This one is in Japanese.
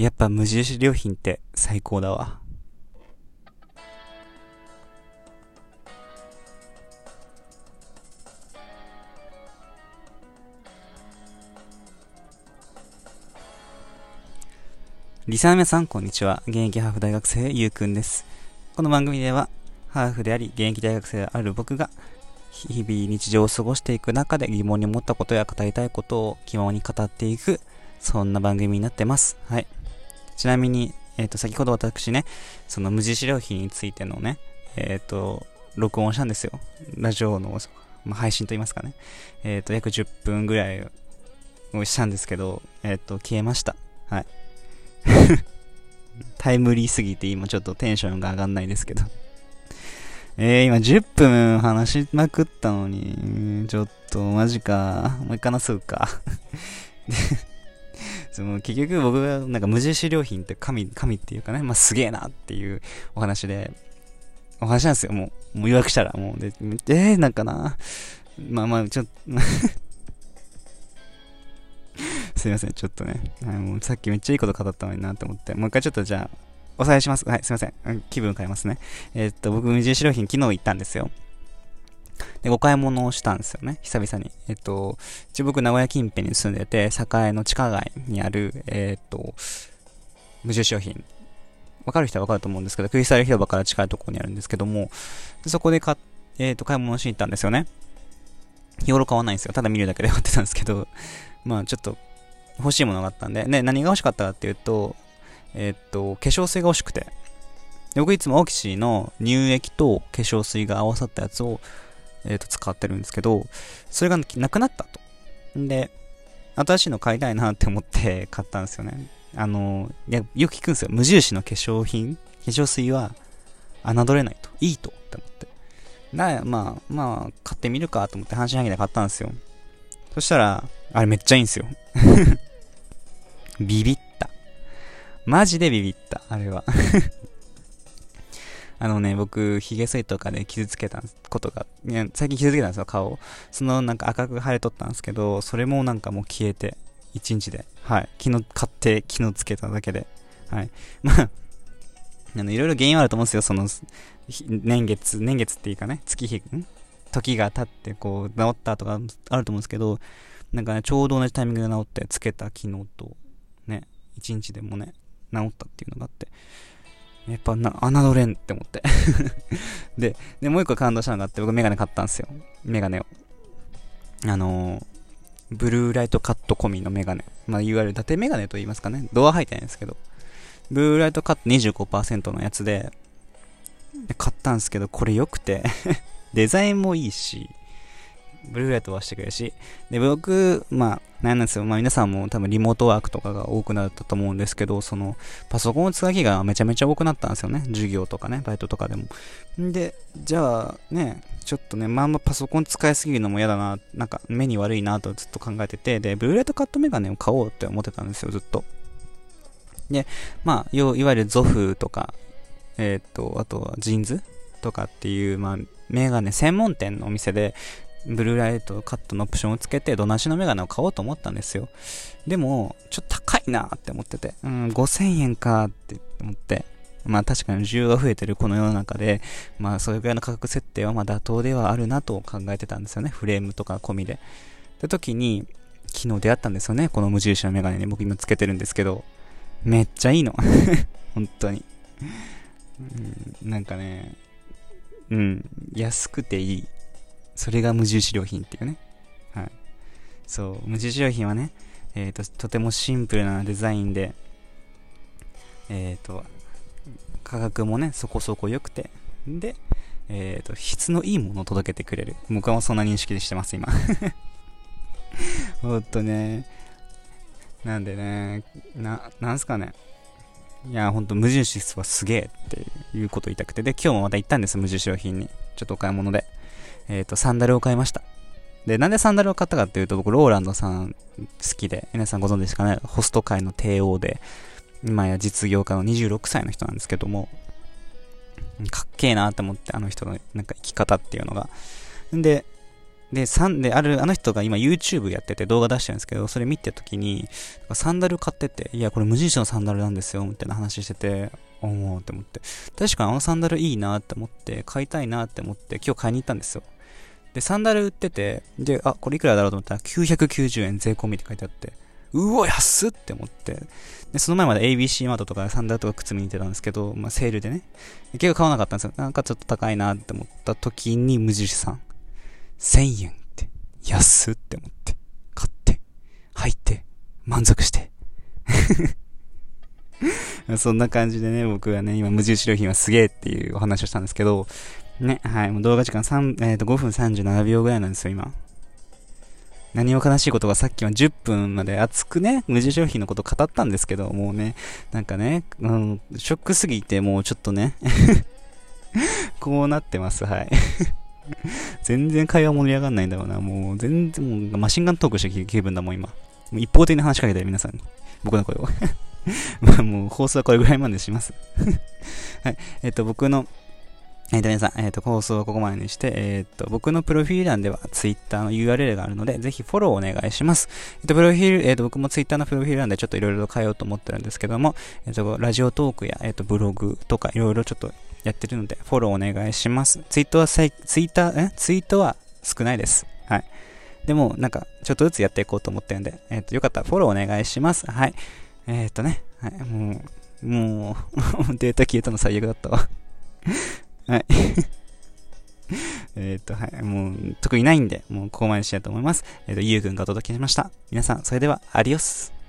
やっぱ無印良品って最高だわ。リサーメさん、こんにちは。現役ハーフ大学生、ゆうくんです。この番組では、ハーフであり、現役大学生である僕が、日々日常を過ごしていく中で疑問に思ったことや語りたいことを気ままに語っていく、そんな番組になってます。はい。ちなみに、えっ、ー、と、先ほど私ね、その無印良品についてのね、えっ、ー、と、録音したんですよ。ラジオの、まあ、配信といいますかね。えっ、ー、と、約10分ぐらいをしたんですけど、えっ、と、消えました。はい。タイムリーすぎて今ちょっとテンションが上がんないですけどえー、今10分話しまくったのに、ちょっとマジか。もう一回話すか。その結局僕がなんか無印良品って神、神っていうかね、まあすげえなっていうお話で、お話なんですよ。もう、もう予約したら、もう、で、えー、なんかな？まあまあ、ちょっと すいません、ちょっとね。はい、もうさっきめっちゃいいこと語ったのになって思って、もう一回ちょっとじゃあ、おさらいします。はい、すいません。気分変えますね。えー、っと、僕、無印良品昨日行ったんですよ。で、お買い物をしたんですよね。久々に。えっと、一応僕、名古屋近辺に住んでて、栄の地下街にある、え、っと、無印良品。わかる人はわかると思うんですけど、クリスタル広場から近いところにあるんですけども、そこで買えっ、と、買い物しに行ったんですよね。日頃買わないんですよ。ただ見るだけで買ってたんですけど、まあちょっと欲しいものがあったんで、ね、何が欲しかったかっていうと、えー、っと、化粧水が欲しくて。僕いつもオキシの乳液と化粧水が合わさったやつを、えー、っと、使ってるんですけど、それがなくなったと。んで、新しいの買いたいなって思って 買ったんですよね。あの、いや、よく聞くんですよ。無印の化粧品、化粧水は侮れないと。いいと。って思って。だまあ、まあ、買ってみるかと思って半信半疑で買ったんですよ。そしたら、あれめっちゃいいんですよ。ビビった。マジでビビった、あれは。あのね、僕、髭剃りとかで傷つけたことが、最近傷つけたんですよ、顔。そのなんか赤く腫れとったんですけど、それもなんかもう消えて、1日で。はい。昨日買って昨日つけただけで。はい。まあ、あの、いろいろ原因はあると思うんですよ、その、年月、年月っていうかね、月日、時が経って、こう、治ったとかあると思うんですけど、なんかね、ちょうど同じタイミングで治って、つけた昨日と、ね、一日でもね、治ったっていうのがあって、やっぱな、侮れんって思って で、で、もう一個感動したのがあって、僕メガネ買ったんですよ。メガネを。あのー、ブルーライトカット込みのメガネ。まあ、いわゆる伊達メガネと言いますかね。ドア入ってないんですけど。ブルーライトカット25%のやつで、買ったんですけど、これ良くて デザインもいいし、ブルーライトはしてくれるし、で、僕、まあ、なんですよ。まあ皆さんも多分リモートワークとかが多くなったと思うんですけど、その、パソコンを使う日がめちゃめちゃ多くなったんですよね。授業とかね、バイトとかでも。んで、じゃあね、ちょっとね、まあまあパソコン使いすぎるのも嫌だな、なんか目に悪いなとずっと考えてて、で、ブルーライトカットメガネを買おうって思ってたんですよ、ずっと。で、まあ、いわゆるゾフとか、えっ、と、あとはジーンズとかっていう、まあ、メガネ専門店のお店で、ブルーライトカットのオプションをつけて、どなしのメガネを買おうと思ったんですよ。でも、ちょっと高いなって思ってて、うん、5000円かって思って、まあ確かに需要が増えてるこの世の中で、まあそれぐらいの価格設定はまあ妥当ではあるなと考えてたんですよね。フレームとか込みで。って時に、昨日出会ったんですよね。この無印のメガネに僕今つけてるんですけど、めっちゃいいの。本当に。うん、なんかね、うん、安くていい。それが無印良品っていうね。はい。そう、無印良品はね、えっ、ー、と、とてもシンプルなデザインで、えっ、ー、と、価格もね、そこそこ良くて、で、えっ、ー、と、質のいいものを届けてくれる。僕はそんな認識でしてます、今。ほんとね、なんでね、な、なんすかね。いや、ほんと無印はすげえっていうことを言いたくて。で、今日もまた行ったんです、無印良品に。ちょっとお買い物で。えっ、ー、と、サンダルを買いました。で、なんでサンダルを買ったかっていうと、僕、ローランドさん好きで、皆さんご存知ですかね、ホスト界の帝王で、今や実業家の26歳の人なんですけども、かっけえなって思って、あの人のなんか生き方っていうのが。んで、で、サン、で、ある、あの人が今 YouTube やってて動画出してるんですけど、それ見てた時に、サンダル買ってて、いや、これ無印のサンダルなんですよ、みたいな話してて、おーって思って。確かにあのサンダルいいなって思って、買いたいなって思って、今日買いに行ったんですよ。で、サンダル売ってて、で、あ、これいくらだろうと思ったら990円税込みって書いてあって、うわ、安っって思って。で、その前まで ABC マートとかサンダルとか靴見に行ってたんですけど、まあ、セールでね。結構買わなかったんですよ。なんかちょっと高いなって思った時に無印さん。1000円って、安って思って、買って、入って、満足して。そんな感じでね、僕はね、今無印良品はすげえっていうお話をしたんですけど、ね、はい、もう動画時間3、えっ、ー、と、5分37秒ぐらいなんですよ、今。何も悲しいことがさっきは10分まで熱くね、無印良品のこと語ったんですけど、もうね、なんかね、うん、ショックすぎてもうちょっとね こうなってます、はい 全然会話盛り上がんないんだろうな。もう全然もうマシンガントークして気分だもん、今。もう一方的に話しかけて皆さんに。僕の声をまあ もう放送はこれぐらいまでしますはい。えっ、と、僕のえっ、ー、と、皆さん、えっ、ー、と、放送はここまでにして、えっ、ー、と、僕のプロフィール欄では Twitter の URL があるので、ぜひフォローお願いします。えっ、と、プロフィール、えっ、と、僕も Twitter のプロフィール欄でちょっといろいろ変えようと思ってるんですけども、えっ、と、ラジオトークや、えっ、と、ブログとかいろいろちょっとやってるので、フォローお願いします。ツイートはツイッター、え？ツイートは少ないです。はい。でも、なんか、ちょっとずつやっていこうと思ってるんで、えっ、と、よかったらフォローお願いします。はい。えっ、とね、はい、もう、もう データ消えたの最悪だったわはい。えっと、はい、もう、特にないんで、もうここまでしたいと思います。えっ、ー、と、ゆうくんがお届けしました。皆さん、それでは、アディオス。